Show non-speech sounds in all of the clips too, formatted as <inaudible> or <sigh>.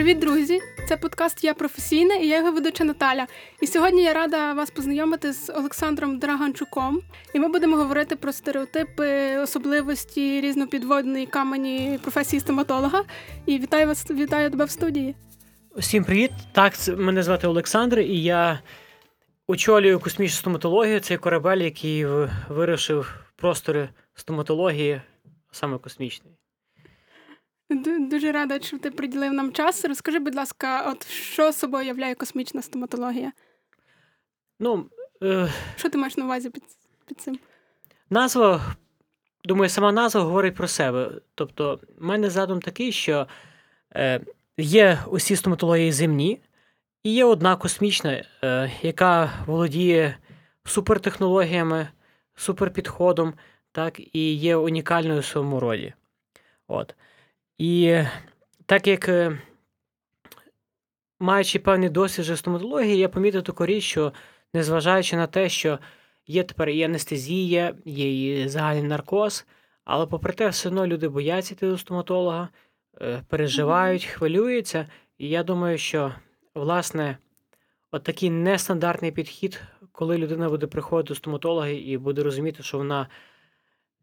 Привіт, друзі! Це подкаст Я професійна і я його ведуча Наталя. І сьогодні я рада вас познайомити з Олександром Драганчуком. І ми будемо говорити про стереотипи, особливості різнопідводної камені професії стоматолога. І вітаю вас, вітаю тебе в студії. Всім привіт! Так, це- мене звати Олександр, і я очолюю космічну стоматологію. Це корабель, який вирушив в простори стоматології, саме космічний. Ду- Дуже рада, що ти приділив нам час. Розкажи, будь ласка, от що собою являє космічна стоматологія? Ну, е, Що ти маєш на увазі під, під цим? назва, думаю, сама назва говорить про себе. Тобто, в мене задум такий, що е, є усі стоматології земні, і є одна космічна, е, яка володіє супертехнологіями, суперпідходом, так, і є унікальною в своєму роді. От. І так як, е, маючи певний досвід вже стоматології, я помітив таку річ, що незважаючи на те, що є тепер і анестезія, є і загальний наркоз, але попри те, все одно люди бояться йти до стоматолога, е, переживають, хвилюються. І я думаю, що власне от такий нестандартний підхід, коли людина буде приходити до стоматолога і буде розуміти, що вона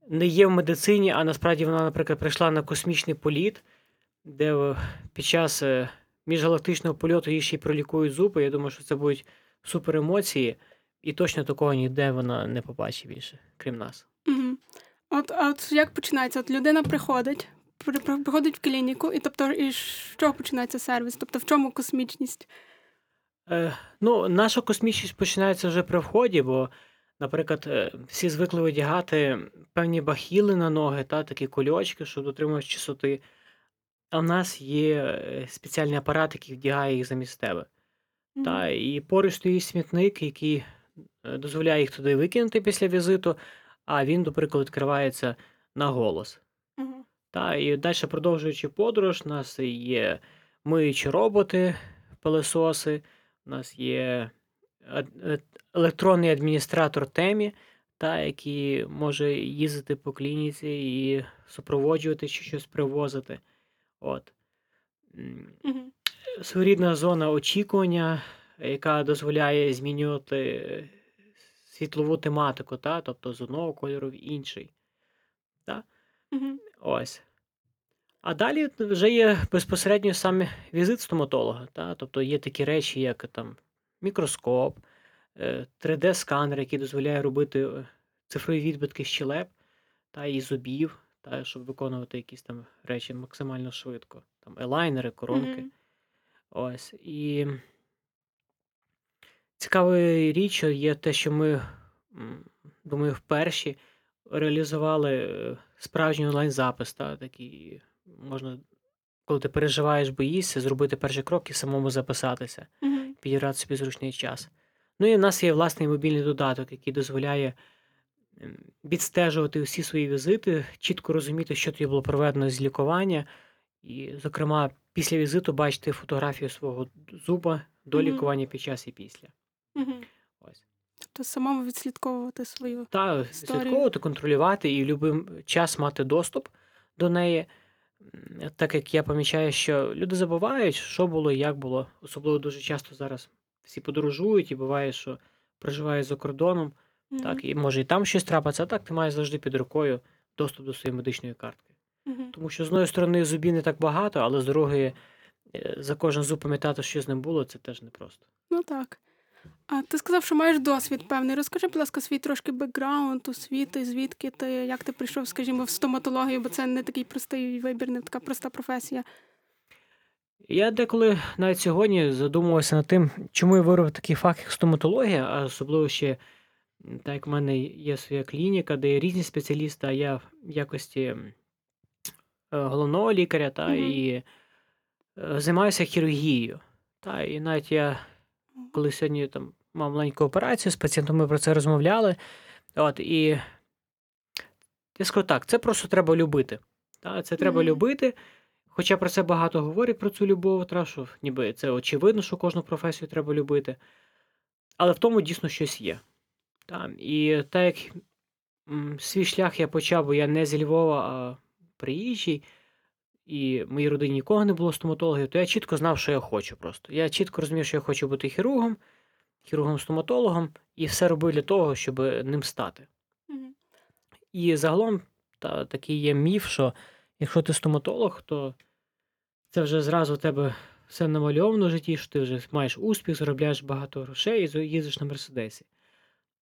не є в медицині, а насправді вона, наприклад, прийшла на космічний політ, де е, під час е, міжгалактичного польоту їй ще й пролікують зуби. Я думаю, що це будуть супер емоції, і точно такого ніде вона не побачить більше, крім нас. Угу. От, от як починається? От людина приходить, при- при- приходить в клініку, і тобто, і з чого починається сервіс? Тобто в чому космічність? Е, ну, наша космічність починається вже при вході, бо, наприклад, е, всі звикли одягати певні бахіли на ноги, та, такі кульочки, що дотримують чистоти. А в нас є е, спеціальний апарат, який вдягає їх замість тебе. Мгм. Та, і поруч стоїть смітник, який е, дозволяє їх туди викинути після візиту, а він, до прикладу, відкривається на голос. Мгм. Та, і далі продовжуючи подорож, у нас є миючі роботи, пилососи, у нас є електронний адміністратор темі, та, який може їздити по клініці і супроводжувати чи щось привозити. От. Мгм. Своєрідна зона очікування, яка дозволяє змінювати е, світлову тематику, та, тобто з одного кольору в інший. Та? Мгм. Ось. А далі вже є безпосередньо сам візит стоматолога. Та? Тобто є такі речі, як там мікроскоп, 3D-сканер, який дозволяє робити е, цифрові відбитки щелеп та і зубів, та, щоб виконувати якісь там речі максимально швидко. Там елайнери, коронки. Мгм. Ось. І цікавою річчю є те, що ми, думаю, вперше реалізували е, справжній онлайн-запис, та, такий можна, коли ти переживаєш, боїшся, зробити перший крок і самому записатися, Мгм. Підібрати собі зручний час. Ну і в нас є власний мобільний додаток, який дозволяє відстежувати усі свої візити, чітко розуміти, що тобі було проведено з лікування, і, зокрема, після візиту бачити фотографію свого зуба до лікування під час і після. Ось. Тобто самому відслідковувати свою. Та Історію. контролювати і в будь-який час мати доступ до неї. Так як я помічаю, що люди забувають, що було і як було. Особливо дуже часто зараз всі подорожують, і буває, що проживають за кордоном. Мгм. Так, і може і там щось трапиться, а так ти маєш завжди під рукою доступ до своєї медичної картки. Мгм. Тому що з одної сторони зубів не так багато, але з другої е, за кожен зуб пам'ятати, що з ним було, це теж непросто. Ну так. А ти сказав, що маєш досвід певний. Розкажи, будь ласка, свій трошки бекграунд, освіти, звідки ти, як ти прийшов, скажімо, в стоматологію, бо це не такий простий вибір, не така проста професія. Я деколи навіть сьогодні задумувався над тим, чому я вибрав такий фах, як стоматологія, а особливо ще, так як в мене є своя клініка, де є різні спеціалісти, а я в якості е, головного лікаря та, Мгм. і е, займаюся хірургією. Та, і навіть я, коли сьогодні там мав маленьку операцію з пацієнтом, ми про це розмовляли. От, і я скажу так, це просто треба любити. Та, це треба Мгм. любити. Хоча про це багато говорять про цю любов, та, що ніби це очевидно, що кожну професію треба любити. Але в тому дійсно щось є. Та, і так як свій шлях я почав, бо я не зі Львова, а приїжджий. І в моїй родині нікого не було стоматологів, то я чітко знав, що я хочу просто. Я чітко розумів, що я хочу бути хірургом, хірургом-стоматологом, і все робив для того, щоб ним стати. Мгм. І загалом та, такий є міф, що якщо ти стоматолог, то це вже зразу у тебе все намальовано в житті, що ти вже маєш успіх, заробляєш багато грошей і їздиш на Мерседесі.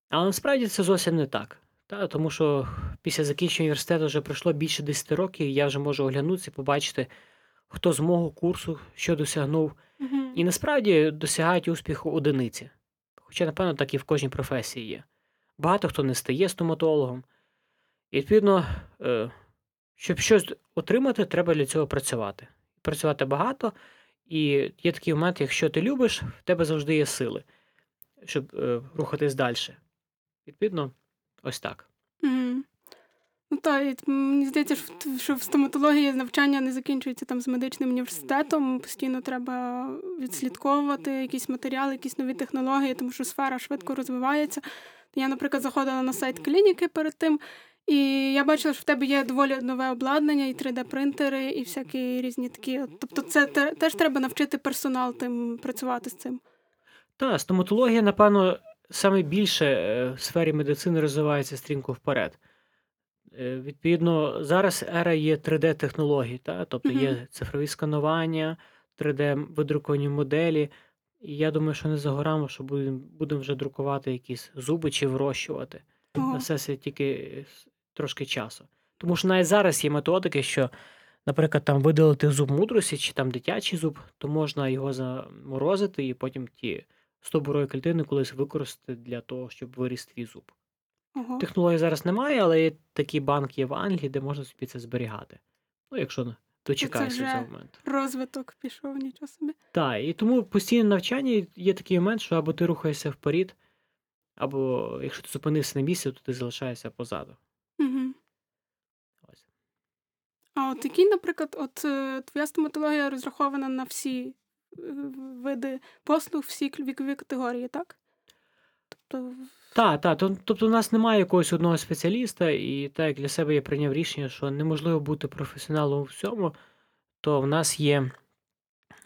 Але насправді це зовсім не так. Та, тому що після закінчення університету вже пройшло більше 10 років, і я вже можу оглянутися і побачити, хто з мого курсу що досягнув. Мгм. І насправді досягають успіху одиниці. Хоча, напевно, так і в кожній професії є. Багато хто не стає стоматологом. І, відповідно, е, щоб щось отримати, треба для цього працювати. Працювати багато, і є такий момент, якщо ти любиш, в тебе завжди є сили, щоб е, рухатись далі. Відповідно, ось так. Мгм. Ну так, і мені здається, що в стоматології навчання не закінчується там з медичним університетом. Постійно треба відслідковувати якісь матеріали, якісь нові технології, тому що сфера швидко розвивається. Я, наприклад, заходила на сайт клініки перед тим, і я бачила, що в тебе є доволі нове обладнання, і 3D-принтери, і всякі різні такі. Тобто, це теж треба навчити персонал тим працювати з цим. Та, стоматологія, напевно, саме більше е, в сфері медицини розвивається стрімко вперед. Е, Відповідно, зараз ера є 3D-технологій, та? тобто Мгм. є цифрові сканування, 3D-видруковані моделі. І я думаю, що не за горами, що будемо будем вже друкувати якісь зуби чи вирощувати. Ого. На все це тільки е, с- трошки часу. Тому що навіть зараз є методики, що, наприклад, там видалити зуб мудрості чи там дитячий зуб, то можна його заморозити і потім ті стовбурові клітини колись використати для того, щоб виріс твій зуб. Ого. Технологій зараз немає, але є такі банки є в Англії, де можна собі це зберігати. Ну, якщо дочекаєшся вже- цього моменту. Розвиток пішов, нічого собі. Так, і тому постійне навчання є такий момент, що або ти рухаєшся вперед, або якщо ти зупинився на місці, то ти залишаєшся позаду. Угу. Ось. А от який, наприклад, от е, твоя стоматологія розрахована на всі види послуг, всі вікові категорії, так? Тобто, Так, так. Тобто у нас немає якогось одного спеціаліста, і так як для себе я прийняв рішення, що неможливо бути професіоналом у всьому, то в нас є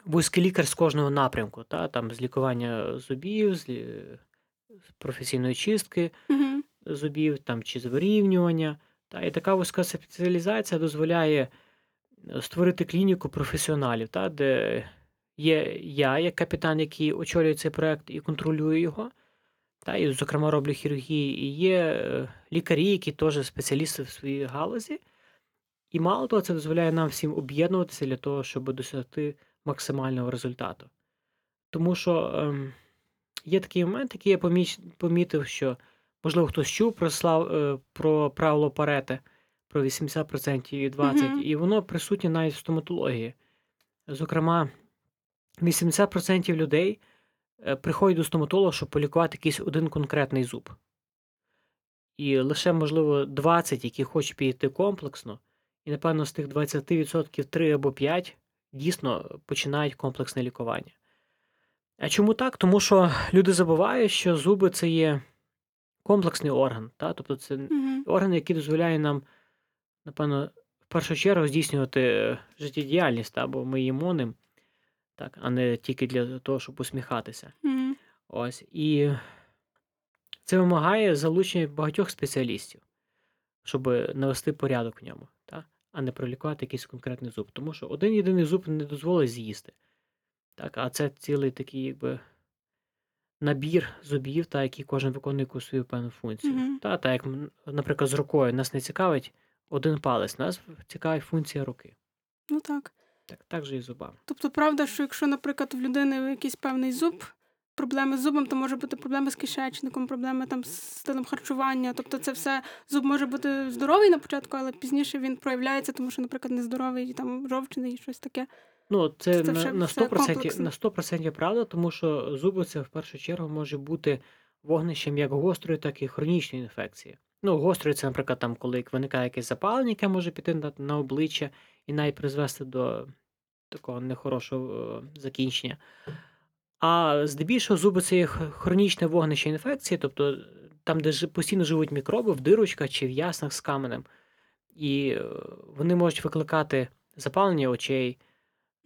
вузький лікар з кожного напрямку, та? там з лікування зубів, з професійної чистки угу. зубів, там, чи з вирівнювання. Та? І така вузька спеціалізація дозволяє е, створити клініку професіоналів, та? де є я, як капітан, який очолює цей проект і контролює його. Та, і, зокрема, роблю хірургії, і є е, лікарі, які теж спеціалісти в своїй галузі. І мало того, це дозволяє нам всім об'єднуватися для того, щоб досягти максимального результату. Тому що ем, є такий момент, який я поміч, помітив, що, можливо, хтось чув про, слав, е, про правило Парете, про 80% і 20%, Мгм. і воно присутнє навіть в стоматології. Зокрема, 80% людей е, приходять до стоматолога, щоб полікувати якийсь один конкретний зуб. І лише, можливо, 20, які хочуть піти комплексно, і, напевно, з тих 20% 3 або 5 дійсно починають комплексне лікування. А чому так? Тому що люди забувають, що зуби це є комплексний орган. Та? Тобто це Угу. орган, який дозволяє нам, напевно, в першу чергу здійснювати е, життєдіяльність, та? бо ми їмо ним, так, а не тільки для того, щоб усміхатися. Угу. Ось. І це вимагає залучення багатьох спеціалістів, щоб навести порядок в ньому, та? а не пролікувати якийсь конкретний зуб. Тому що один єдиний зуб не дозволить з'їсти. Так? А це цілий такий якби, набір зубів, та, які кожен виконує якусь свою певну функцію. Мгм. Та, та, як, наприклад, з рукою нас не цікавить один палець, нас цікавить функція руки. Ну так. Так, так же і зубами. Тобто, правда, що якщо, наприклад, в людини якийсь певний зуб, проблеми з зубом, то може бути проблеми з кишечником, проблеми там з стилем харчування. Тобто, це все зуб може бути здоровий на початку, але пізніше він проявляється, тому що, наприклад, нездоровий, там жовчний і щось таке. Ну, це, Це на, на, 100%, на 100% правда, тому що зуби це в першу чергу може бути вогнищем як гострої, так і хронічної інфекції. Ну, гострої це, наприклад, там, коли виникає якесь запалення, яке може піти на, на обличчя і навіть призвести до такого нехорошого е, закінчення. А здебільшого зуби це є хронічне вогнище інфекції, тобто е, там, де постійно живуть мікроби, в дирочках чи в яснах з каменем. І е, вони можуть викликати запалення очей,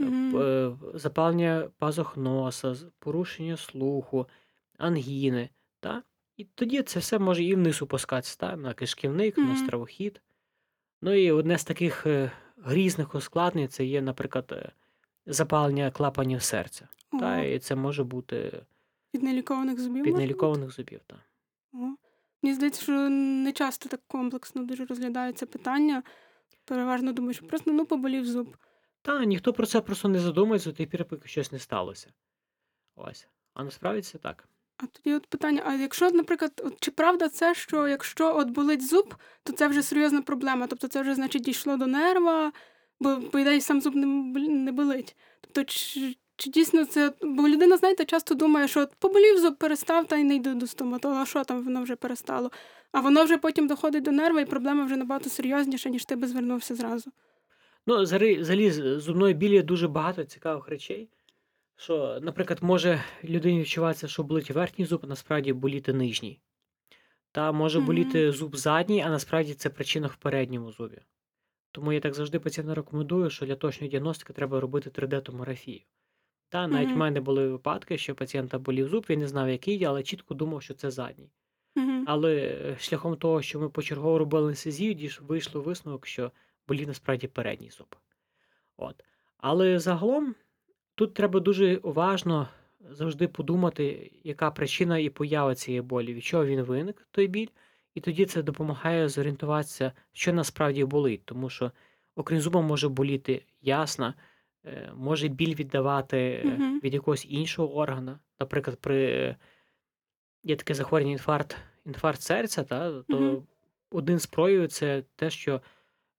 е, запалення пазух носа, порушення слуху, ангіни. Та? І тоді це все може і вниз опускатися, та? на кишківник, на стравохід. Ну і одне з таких грізних ускладнень це є, наприклад, е, запалення клапанів серця. Та? І це може бути Від нелікованих зубів від нелікованих зубів. Та. Ого. Мені здається, що не часто так комплексно дуже розглядається питання. Переважно думаю, що просто ну поболів зуб. Та, ніхто про це просто не задумується до тих пір, поки щось не сталося. Ось. А насправді це так. А тоді от питання: а якщо, наприклад, от чи правда це, що якщо от болить зуб, то це вже серйозна проблема? Тобто це вже, значить, дійшло до нерва, бо по ідеї сам зуб не, не болить. Тобто, чи, чи дійсно це. Бо людина, знаєте, часто думає, що от поболів зуб, перестав та й не йду до стоматолога, що там воно вже перестало. А воно вже потім доходить до нерва, і проблема вже набагато серйозніша, ніж ти би звернувся зразу. Ну, взагалі, зубної білі дуже багато цікавих речей. Що, наприклад, може людині відчуватися, що болить верхній зуб, а насправді боліти нижній. Та може Мгм. боліти зуб задній, а насправді це причина в передньому зубі. Тому я так завжди пацієнтам рекомендую, що для точної діагностики треба робити 3D-томографію. Та навіть в Мгм. мене були випадки, що пацієнта болів зуб, він не знав, який, але чітко думав, що це задній. Угу. Але е, шляхом того, що ми почергово робили анестезію, дійш вийшло висновок, що болів насправді передній зуб. От. Але загалом тут треба дуже уважно завжди подумати, яка причина і поява цієї болі, від чого він виник, той біль, і тоді це допомагає зорієнтуватися, що насправді болить. Тому що, окрім зуба, може боліти ясна, е, може біль віддавати Мгм. від якогось іншого органа. Наприклад, при є таке захворювання інфаркт, інфаркт серця, та, то Мгм. один з проявів це те, що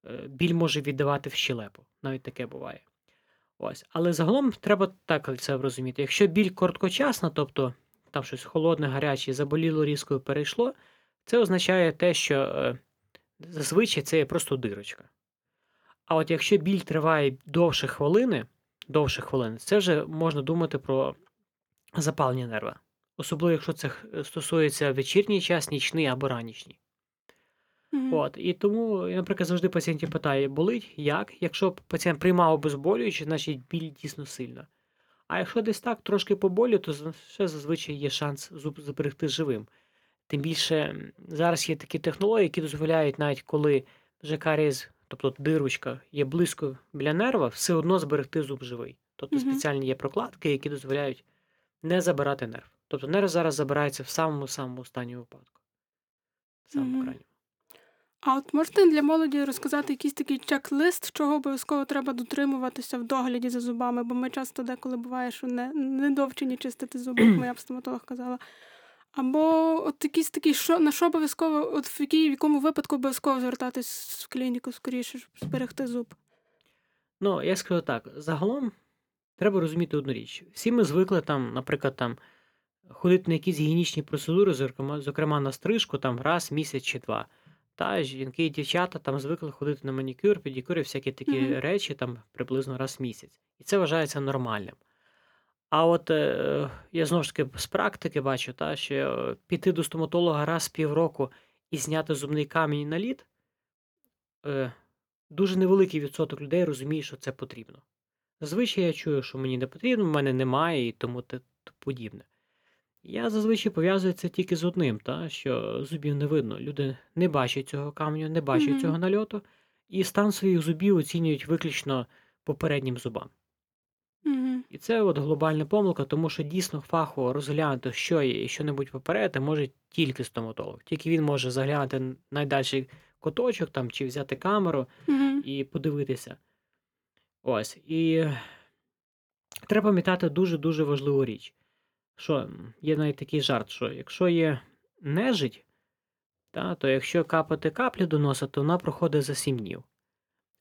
е, біль може віддавати в щелепу. Навіть таке буває. Ось. Але загалом треба так це розуміти. Якщо біль короткочасна, тобто там щось холодне, гаряче, заболіло різкою перейшло, це означає те, що е, зазвичай це є просто дирочка. А от якщо біль триває довше хвилини, довше хвилини, це вже можна думати про запалення нерва. Особливо, якщо це стосується вечірній час, нічний або ранішній. Мгм. От, і тому, я, наприклад, завжди пацієнтів питаю, болить, як? Якщо пацієнт приймав обезболюючи, значить біль дійсно сильна. А якщо десь так трошки поболі, то ще зазвичай є шанс зуб зберегти живим. Тим більше зараз є такі технології, які дозволяють, навіть коли вже карієс, тобто дирочка, є близько біля нерва, все одно зберегти зуб живий. Тобто Мгм. спеціальні є прокладки, які дозволяють не забирати нерв. Тобто нерв зараз забирається в самому самому останньому випадку. В самому Мгм. крайньому. А от можете для молоді розказати якийсь такий чек-лист, чого обов'язково треба дотримуватися в догляді за зубами, бо ми часто деколи буває, що не, не довчені чистити зуби, як <clears throat> моя б стоматолог казала. Або от якийсь такий, що, на що обов'язково, от в, якій, в якому випадку обов'язково звертатись в клініку скоріше, щоб зберегти зуб. Ну, я скажу так, загалом треба розуміти одну річ. Всі ми звикли там, наприклад, там ходити на якісь гігієнічні процедури, зокрема, на стрижку, там раз місяць чи два. Та жінки і дівчата там звикли ходити на манікюр, педикюр і всякі такі Мгм. речі там приблизно раз в місяць. І це вважається нормальним. А от е, я знову ж таки з практики бачу, та, що е, піти до стоматолога раз в півроку і зняти зубний камінь і наліт, е, дуже невеликий відсоток людей розуміє, що це потрібно. Зазвичай я чую, що мені не потрібно, в мене немає і тому те подібне. Я зазвичай пов'язую це тільки з одним, та, що зубів не видно. Люди не бачать цього каменю, не бачать Мгм. цього нальоту, і стан своїх зубів оцінюють виключно попереднім зубам. Угу. І це от глобальна помилка, тому що дійсно фахово розглянути, що є і що-небудь попередити, може тільки стоматолог. Тільки він може заглянути н- найдальший куточок там, чи взяти камеру Угу. і подивитися. Ось. І треба пам'ятати дуже-дуже важливу річ. Що є навіть такий жарт, що якщо є нежить, та, то якщо капати каплю до носа, то вона проходить за 7 днів.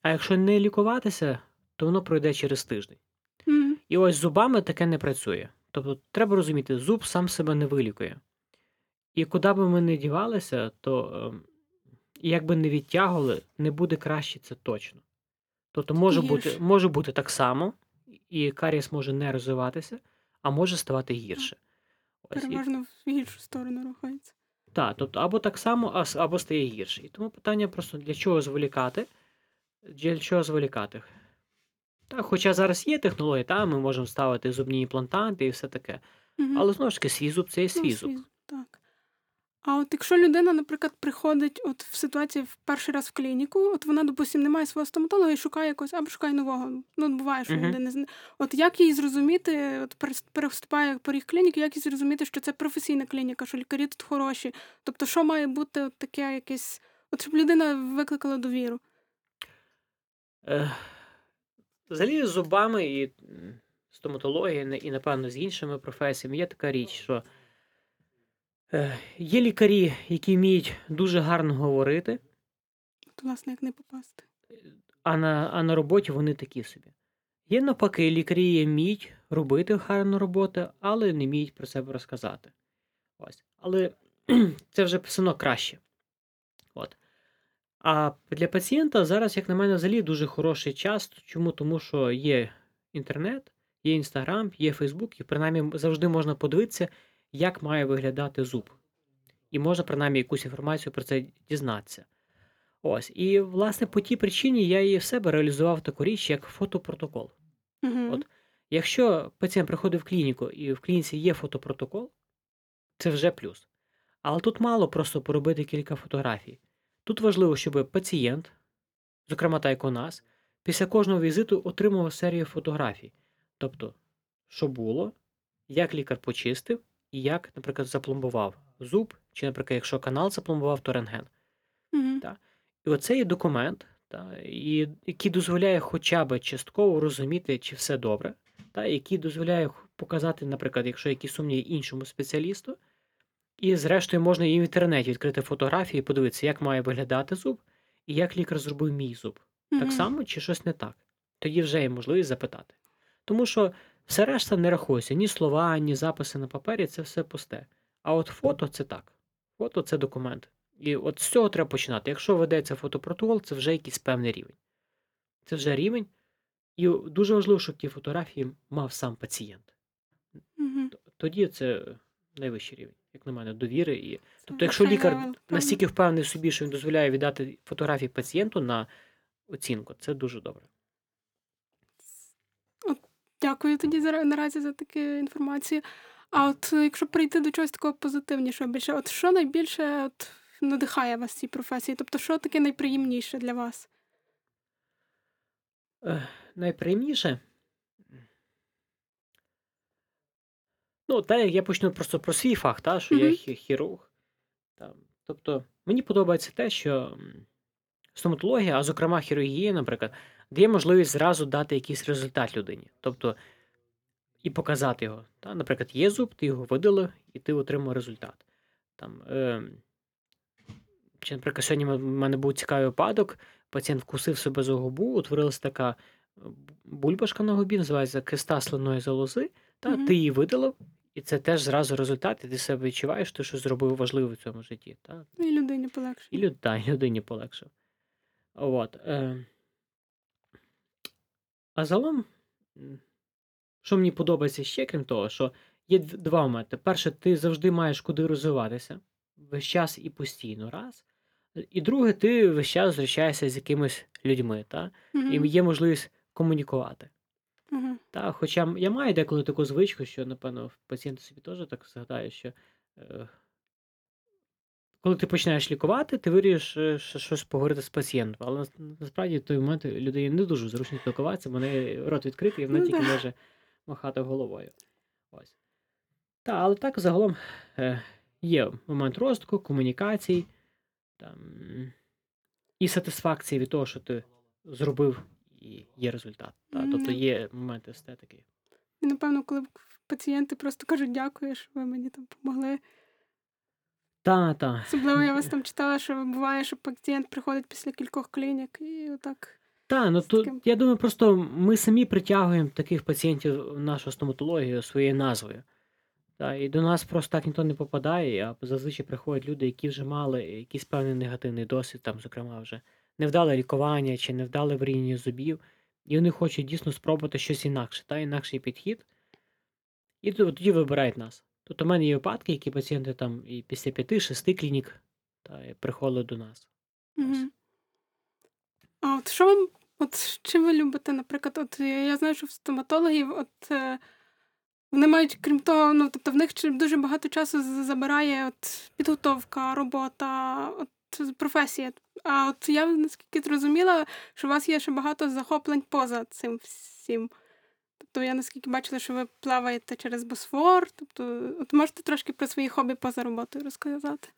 А якщо не лікуватися, то воно пройде через тиждень. Угу. І ось зубами таке не працює. Тобто треба розуміти, зуб сам себе не вилікує. І куди би ми не дівалися, то ем, як би не відтягували, не буде краще, це точно. Тобто може бути, може бути так само, і карієс може не розвиватися, а може ставати гірше. Ось, і, Переважно в гіршу сторону рухається. Так, тобто або так само, або стає гірше. І тому питання просто для чого зволікати? Для чого зволікати? Та, хоча зараз є технології, та, ми можемо ставити зубні імплантанти і все таке. Угу. Але знову ж таки, свій зуб це є Ну, свій свій зуб, так. А от якщо людина, наприклад, приходить от в ситуації в перший раз в клініку, от вона, допустим, не має свого стоматолога і шукає якогось, або шукає нового. Ну, буває, що Мгм. людина зна. От як їй зрозуміти, от перес- переступає поріг клініки, як їй зрозуміти, що це професійна клініка, що лікарі тут хороші? Тобто, що має бути от таке якесь, от щоб людина викликала довіру? Взагалі з зубами і м, стоматологією, і, напевно, з іншими професіями є така річ, що є лікарі, які вміють дуже гарно говорити, От, власне, як не попасти. а на, а на роботі вони такі собі. Є навпаки, лікарі вміють робити гарну роботу, але не вміють про себе розказати. Ось. Але <clears throat> це вже одно краще. От. А для пацієнта зараз, як на мене, взагалі дуже хороший час. Чому? Тому що є інтернет, є інстаграм, є Фейсбук, і принаймні завжди можна подивитися, як має виглядати зуб. І можна принаймні якусь інформацію про це дізнатися. Ось. І, власне, по тій причині я і в себе реалізував таку річ, як фотопротокол. Угу. От. Якщо пацієнт приходить в клініку і в клініці є фотопротокол, це вже плюс. Але тут мало просто поробити кілька фотографій. Тут важливо, щоб пацієнт, зокрема так як у нас, після кожного візиту отримував серію фотографій. Тобто, що було, як лікар почистив, і як, наприклад, запломбував зуб, чи, наприклад, якщо канал запломбував, то рентген. Угу. Так. І оце є документ, та, і, який дозволяє хоча б частково розуміти, чи все добре, та, який дозволяє показати, наприклад, якщо якісь сумніви іншому спеціалісту. І, зрештою, можна і в інтернеті відкрити фотографії і подивитися, як має виглядати зуб, і як лікар зробив мій зуб. Так само чи щось не так. Тоді вже є можливість запитати. Тому що все решта не рахується, ні слова, ні записи на папері це все пусте. А от фото це так. Фото це документ. І от з цього треба починати. Якщо ведеться фотопротокол, це вже якийсь певний рівень. Це вже рівень. І дуже важливо, щоб ті фотографії мав сам пацієнт. Угу. Тоді це найвищий рівень, як на мене, довіри. І... Тобто, якщо лікар настільки впевнений в собі, що він дозволяє віддати фотографії пацієнту на оцінку, це дуже добре. Дякую тоді за наразі за таку інформацію. А от якщо прийти до чогось такого позитивнішого, більше, от що найбільше от, надихає вас в цій професії? Тобто, що таке найприємніше для вас? Е, найприємніше. Ну, те, я почну просто про свій фах, та, що я Мгм. хі- хірург. Там. Тобто, мені подобається те, що стоматологія, а зокрема хірургія, наприклад, дає можливість зразу дати якийсь результат людині. Тобто, і показати його. Та? Наприклад, є зуб, ти його видалив, і ти отримав результат. Там, е, чи, наприклад, сьогодні в мене був цікавий випадок, пацієнт вкусив себе за губу, утворилася така е, бульбашка на губі, називається киста слинної залози, та Мгм. ти її видалив, і це теж зразу результат, і ти себе відчуваєш, що ти щось зробив важливе в цьому житті. Та? Ну, І людині полегше. І люд, та, і людині полегшив. От. Е. А загалом, що мені подобається ще, крім того, що є два моменти. Перше, ти завжди маєш куди розвиватися весь час і постійно, раз. І друге, ти весь час зустрічаєшся з якимись людьми, та? Мгм. і є можливість комунікувати. Мгм. Та, хоча я маю деколи таку звичку, що, напевно, пацієнти собі теж так згадають, що е, коли ти починаєш лікувати, ти вирішиш е, що- щось поговорити з пацієнтом. Але насправді в той момент людині не дуже зручно спілкуватися, бо неї рот відкритий, і вона Ну тільки да. може махати головою. Ось. Та, але так загалом е, є момент розвитку, комунікацій там, і сатисфакції від того, що ти зробив, і є результат. Та? Тобто є момент естетики. І напевно, коли пацієнти просто кажуть дякую, що ви мені там допомогли. Та, та. Особливо я вас там читала, що буває, що пацієнт приходить після кількох клінік і отак. Та, ну то таким. я думаю, просто ми самі притягуємо таких пацієнтів в нашу стоматологію своєю назвою. Та, і до нас просто так ніхто не попадає, а зазвичай приходять люди, які вже мали якийсь певний негативний досвід, там, зокрема, вже невдале лікування чи невдале варіння зубів, і вони хочуть дійсно спробувати щось інакше, та інакший підхід. І тоді вибирають нас. Тобто, в мене є випадки, які пацієнти там і після 5-6 клінік та, і приходили до нас. Угу. А от що вам От чи ви любите, наприклад, от я знаю, що в стоматологів, от е, вони мають, крім того, ну тобто в них дуже багато часу забирає от підготовка, робота, от професія. А от я наскільки зрозуміла, що у вас є ще багато захоплень поза цим всім. Тобто я наскільки бачила, що ви плаваєте через Босфор. Тобто, от можете трошки про свої хобі поза роботою розказати?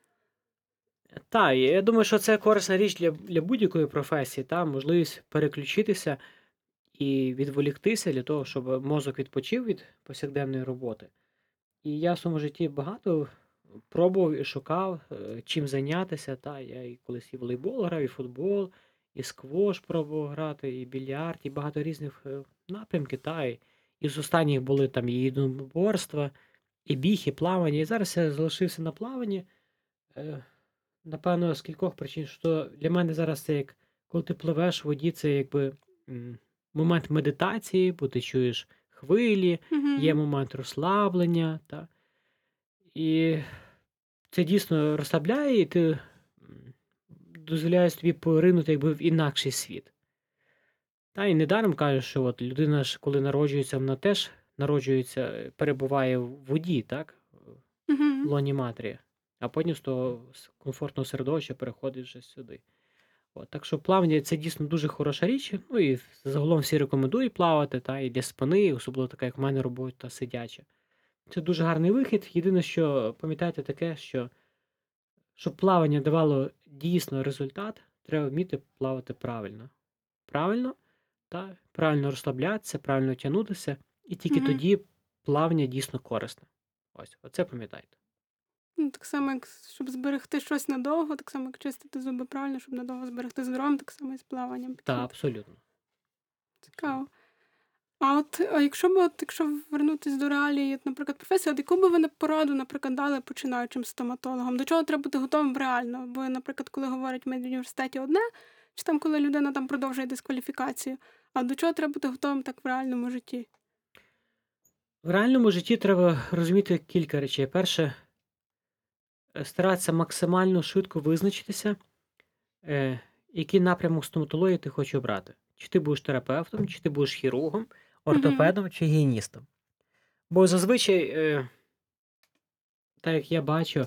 Так, я думаю, що це корисна річ для, для будь-якої професії, та можливість переключитися і відволіктися для того, щоб мозок відпочив від повсякденної роботи. І я в своєму житті багато пробував і шукав, е, чим зайнятися. Та я і колись і волейбол грав, і футбол, і сквош пробував грати, і більярд, і багато різних е, напрямків. Та, і, і з останніх були там і єдиноборства, і біг, і плавання. І зараз я залишився на плаванні. Е, Напевно, з кількох причин, що для мене зараз це як коли ти пливеш в воді, це якби момент медитації, бо ти чуєш хвилі, є Угу. момент розслаблення. Та? І це дійсно розслабляє, і ти м, дозволяєш тобі поринути якби в інакший світ. Та і недаром кажуть, що от людина ж, коли народжується, вона теж народжується, перебуває в воді, так? В лоні матері, а потім з того с- комфортного середовища переходить вже сюди. От, так що плавання це дійсно дуже хороша річ. Ну і загалом всі рекомендують плавати, та, і для спини, особливо така, як в мене робота сидяча. Це дуже гарний вихід. Єдине, що пам'ятайте таке, що щоб плавання давало дійсно результат, треба вміти плавати правильно. Правильно, та, правильно розслаблятися, правильно тягнутися, і тільки Мгм. тоді плавання дійсно корисне. Ось, оце пам'ятайте. Ну, так само, як щоб зберегти щось надовго, так само, як чистити зуби правильно, щоб надовго зберегти здоров'ям, так само і з плаванням. Та, підходить. абсолютно. Цікаво. А от а якщо б от, якщо вернутися до реалії, от, наприклад, професії, от яку би ви пораду, наприклад, дали починаючим стоматологам? До чого треба бути готовим реально? Бо, наприклад, коли говорять в медуніверситеті одне, чи там коли людина там продовжує дискваліфікацію, а до чого треба бути готовим так в реальному житті? В реальному житті треба розуміти кілька речей. Перше, е, старатися максимально швидко визначитися, е, який напрямок стоматології ти хочеш обрати. Чи ти будеш терапевтом, чи ти будеш хірургом, ортопедом чи гігієністом. Бо зазвичай, е, так як я бачу,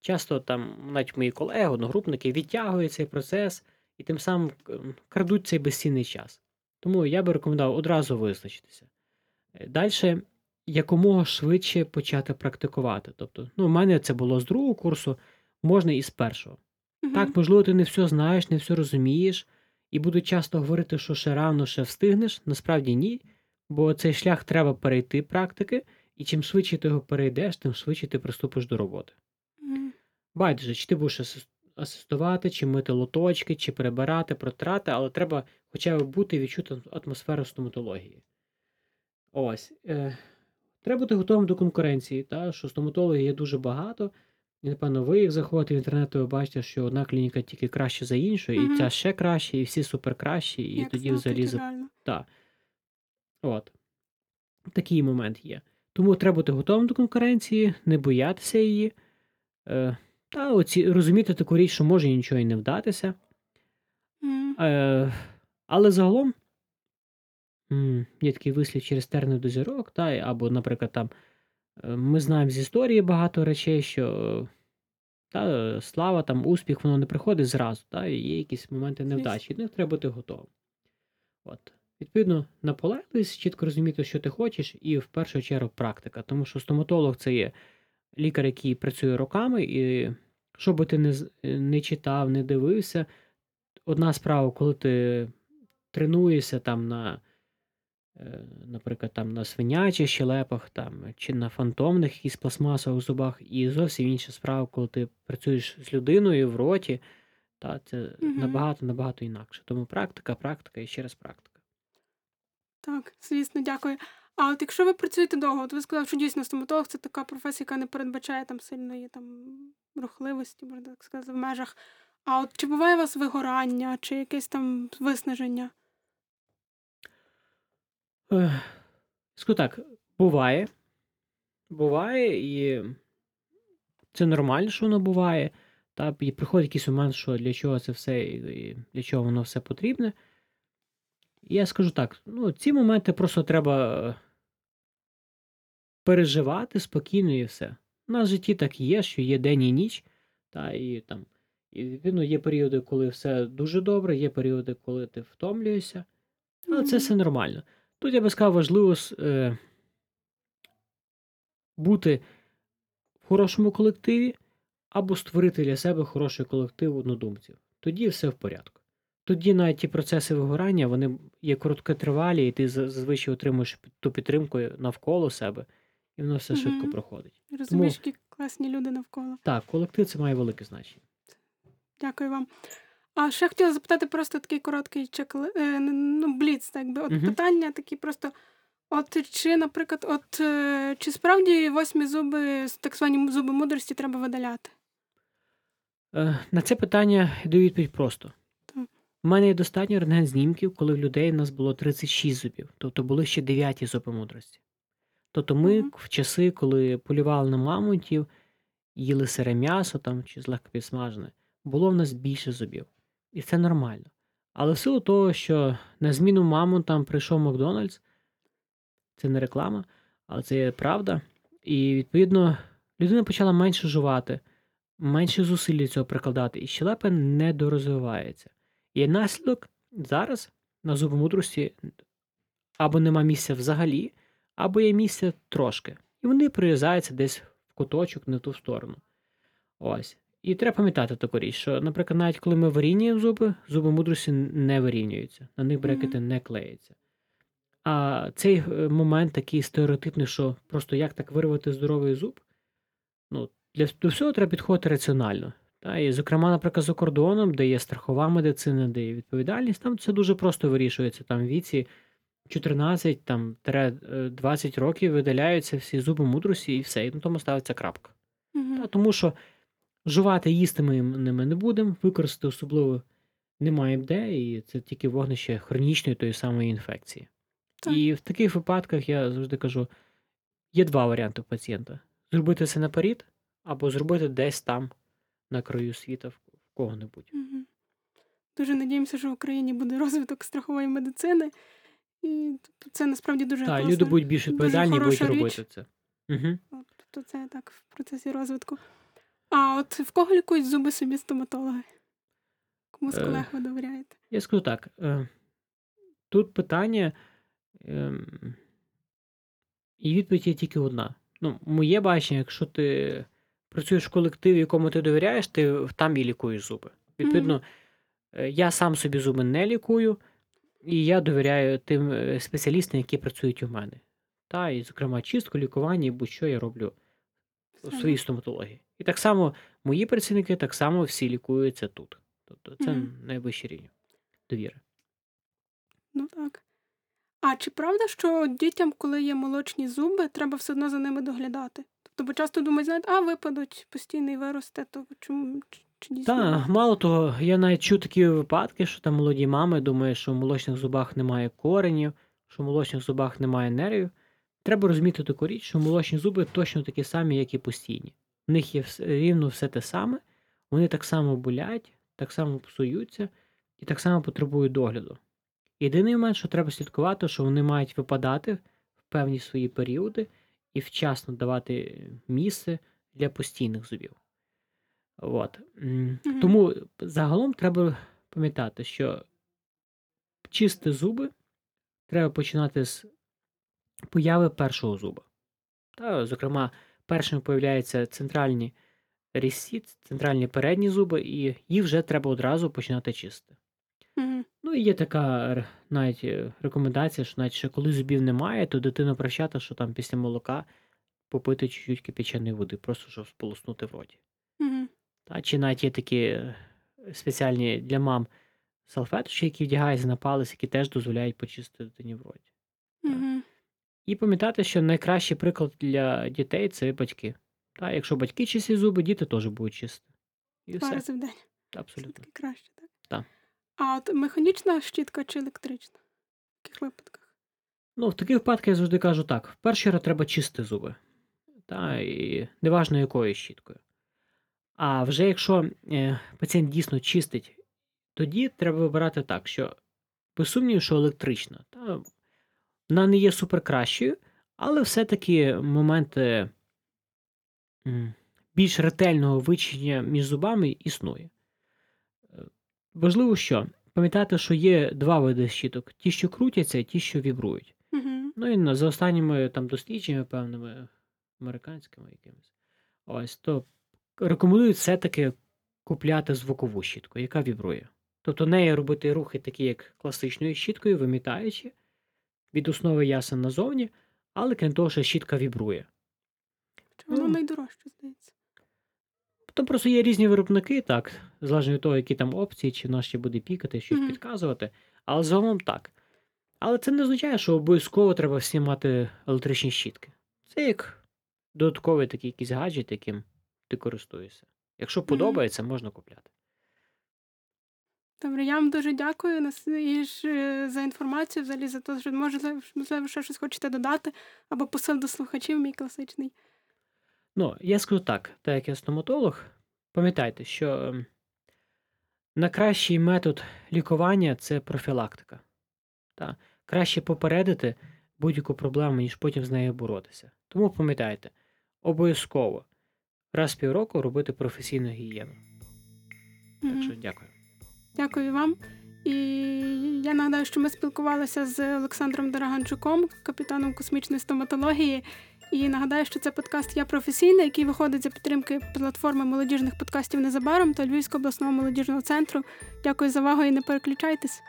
часто там навіть мої колеги, одногрупники відтягують цей процес і тим самим м, крадуть цей безцінний час. Тому я би рекомендував одразу визначитися. Далі якомога швидше почати практикувати. Тобто, ну, у мене це було з другого курсу, можна і з першого. Мгм. Так, можливо, ти не все знаєш, не все розумієш, і будуть часто говорити, що ще рано ще встигнеш. Насправді ні, бо цей шлях треба перейти практики, і чим швидше ти його перейдеш, тим швидше ти приступиш до роботи. Мгм. Байдуже, чи ти будеш асистувати, чи мити лоточки, чи перебирати, протрати, але треба хоча б бути і відчути атмосферу стоматології. Ось. Е, треба бути готовим до конкуренції, та, що стоматологів є дуже багато. І, напевно, ви як заходите в інтернет, то ви бачите, що одна клініка тільки краще за іншу, і Мгм. ця ще краще, і всі супер кращі, і Як тоді взагалі чи реально? та. От. Такий момент є. Тому треба бути готовим до конкуренції, не боятися її. Е, та оці, розуміти таку річ, що може нічого і не вдатися. Е, але загалом м, є такий вислів через терни до зірок, та, або, наприклад, там е, ми знаємо з історії багато речей, що та, слава, там, успіх, воно не приходить зразу, та, і є якісь моменти невдачі, і них треба бути готовим. От. Відповідно, наполегливість, чітко розуміти, що ти хочеш, і в першу чергу практика. Тому що стоматолог це є лікар, який працює роками, і що би ти не, не читав, не дивився, одна справа, коли ти тренуєшся там на, е, наприклад, там на свинячих щелепах, там, чи на фантомних якісь пластмасових зубах, і зовсім інша справа, коли ти працюєш з людиною в роті, та це набагато набагато інакше. Тому практика, практика і ще раз практика. Так, звісно, дякую. А от якщо ви працюєте довго, от ви сказали, що дійсно стоматолог це така професія, яка не передбачає там сильної там рухливості, можна так сказати, в межах. А от чи буває у вас вигорання, чи якесь там виснаження? Ех, Скажу так, буває. Буває, і це нормально, що воно буває. Та, і приходить якийсь момент, що для чого це все, і для чого воно все потрібне. Я скажу так: ну, ці моменти просто треба е, переживати спокійно і все. У нас в житті так є, що є день і ніч, та і там. І відповідно є періоди, коли все дуже добре, є періоди, коли ти втомлюєшся. Але це все нормально. Тут я би сказав, важливо е, бути в хорошому колективі або створити для себе хороший колектив однодумців. Тоді все в порядку. Тоді навіть ті процеси вигорання вони є короткотривалі, і ти зазвичай отримуєш ту підтримку навколо себе, і воно все швидко проходить. Розумієш, які класні люди навколо. Так, колектив це має велике значення. Дякую вам. А ще хотіла запитати просто такий короткий чекли... е, ну, бліц, так би. От Мгм. питання такі просто. От чи, наприклад, от е, чи справді восьмі зуби, так звані зуби мудрості, треба видаляти? Е, На це питання я даю відповідь просто. У мене є достатньо рентген знімків, коли в людей у нас було 36 зубів, тобто були ще 9 зуби мудрості. Тобто ми Мгм. в часи, коли полювали на мамонтів, їли сире м'ясо там чи злегка підсмажене, було в нас більше зубів. І це нормально. Але в силу того, що на зміну мамонтам прийшов Макдональдс, це не реклама, але це є правда. І відповідно людина почала менше жувати, менше зусиль для цього прикладати, і щелепа не дорозвивається. І наслідок зараз на зуби мудрості або нема місця взагалі, або є місце трошки. І вони прирізаються десь в куточок, не в ту сторону. Ось. І треба пам'ятати таку річ, що, наприклад, навіть коли ми вирівнюємо зуби, зуби мудрості не вирівнюються, на них брекети не клеяться. А цей е, момент такий стереотипний, що просто як так вирвати здоровий зуб, ну, для до всього треба підходити раціонально. Та, і, зокрема, наприклад, за кордоном, де є страхова медицина, де є відповідальність, там це дуже просто вирішується. Там в віці 14 там, е, 20 років видаляються всі зуби мудрості і все, і на тому ставиться крапка. Мгм. Та, тому що жувати їсти ми ними не будемо, використати особливо немає де, і це тільки вогнище хронічної тої самої інфекції. Так. І в таких випадках я завжди кажу: є два варіанти у пацієнта: зробити це наперед, або зробити десь там, на краю світа, в кого-небудь. Мгм. Дуже надіємося, що в Україні буде розвиток страхової медицини. І тобто, це насправді дуже Так, люди будуть більш відповідальні і будуть річ. робити це. Угу. От, Тобто це так в процесі розвитку. А от в кого лікують зуби собі стоматологи? Кому з Е. колег ви довіряєте? Я скажу так: е, тут питання, ем, і відповідь є тільки одна. Ну, моє бачення, якщо ти працюєш в колективі, якому ти довіряєш, ти там і лікуєш зуби. Відповідно, е, я сам собі зуби не лікую, і я довіряю тим е, спеціалістам, які працюють у мене. Та, і, зокрема, чистку, лікування і будь-що я роблю у своїй стоматології. І так само мої працівники так само всі лікуються тут. Тобто це Мгм. найвищий рівень довіри. Ну так. А чи правда, що дітям, коли є молочні зуби, треба все одно за ними доглядати? Тобто, бо часто думають, знаєте, а випадуть, постійний виросте, то чому чи дійсно? Так, мало того, я навіть чув такі випадки, що там молоді мами думають, що в молочних зубах немає коренів, що в молочних зубах немає нервів. Треба розуміти таку річ, що молочні зуби точно такі самі, як і постійні. В них є рівно все те саме, вони так само болять, так само псуються і так само потребують догляду. Єдиний момент, що треба слідкувати, що вони мають випадати в певні свої періоди і вчасно давати місце для постійних зубів. От. Мгм. Тому загалом треба пам'ятати, що чисти зуби треба починати з появи першого зуба. Та, зокрема, першими появляються центральні різці, центральні передні зуби, і їх вже треба одразу починати чистити. Мгм. Ну і є така р- навіть е, рекомендація, що навіть ще коли зубів немає, то дитину привчати, що там після молока попити чуть-чуть кипяченої води, просто щоб сполоснути в роті. Мгм. Та, чи навіть є такі е, спеціальні для мам салфеточки, які вдягаються на палець, які теж дозволяють почистити дитині в роті. Мгм. І пам'ятати, що найкращий приклад для дітей це батьки. Та, якщо батьки чистять зуби, діти теж будуть чистити. І Два все. рази в день. Абсолютно. Все-таки краще, так? Так. А от механічна щітка чи електрична? В яких випадках? Ну, в таких випадках я завжди кажу так: в перший раз треба чистити зуби. Та, і неважно якою щіткою. А вже якщо е, пацієнт дійсно чистить, тоді треба вибирати так, що без сумніву, що електрична. Та, вона не є суперкращою, але все-таки моменти більш ретельного вичищення між зубами існує. Важливо, що пам'ятати, що є два види щіток: ті, що крутяться, і ті, що вібрують. Угу. Ну і на- за останніми там дослідженнями, певними американськими якимись. Ось то рекомендують все-таки купляти звукову щітку, яка вібрує. Тобто нею робити рухи такі, як класичною щіткою, вимітаючи від основи ясен назовні, але крім того, що щітка вібрує. Чи воно Ну. найдорожче, здається? Там просто є різні виробники, так, залежно від того, які там опції, чи вона ще буде пікати, щось Мгм. підказувати. Але загалом так. Але це не означає, що обов'язково треба всім мати електричні щітки. Це як додатковий такий якийсь гаджет, яким ти користуєшся. Якщо подобається, можна купляти. Добре, я вам дуже дякую е, за інформацію, взагалі за те, що може, можливо, ще щось хочете додати, або посил до слухачів, мій класичний. Ну, я скажу так, так як я стоматолог, пам'ятайте, що ем, найкращий метод лікування це профілактика. Та? Краще попередити будь-яку проблему, ніж потім з нею боротися. Тому пам'ятайте, обов'язково раз в півроку робити професійну гігієну. Так що дякую. Дякую вам. І я нагадаю, що ми спілкувалися з Олександром Дораганчуком, капітаном космічної стоматології. І нагадаю, що це подкаст Я професійний, який виходить за підтримки платформи молодіжних подкастів незабаром та Львівського обласного молодіжного центру. Дякую за увагу і не переключайтесь.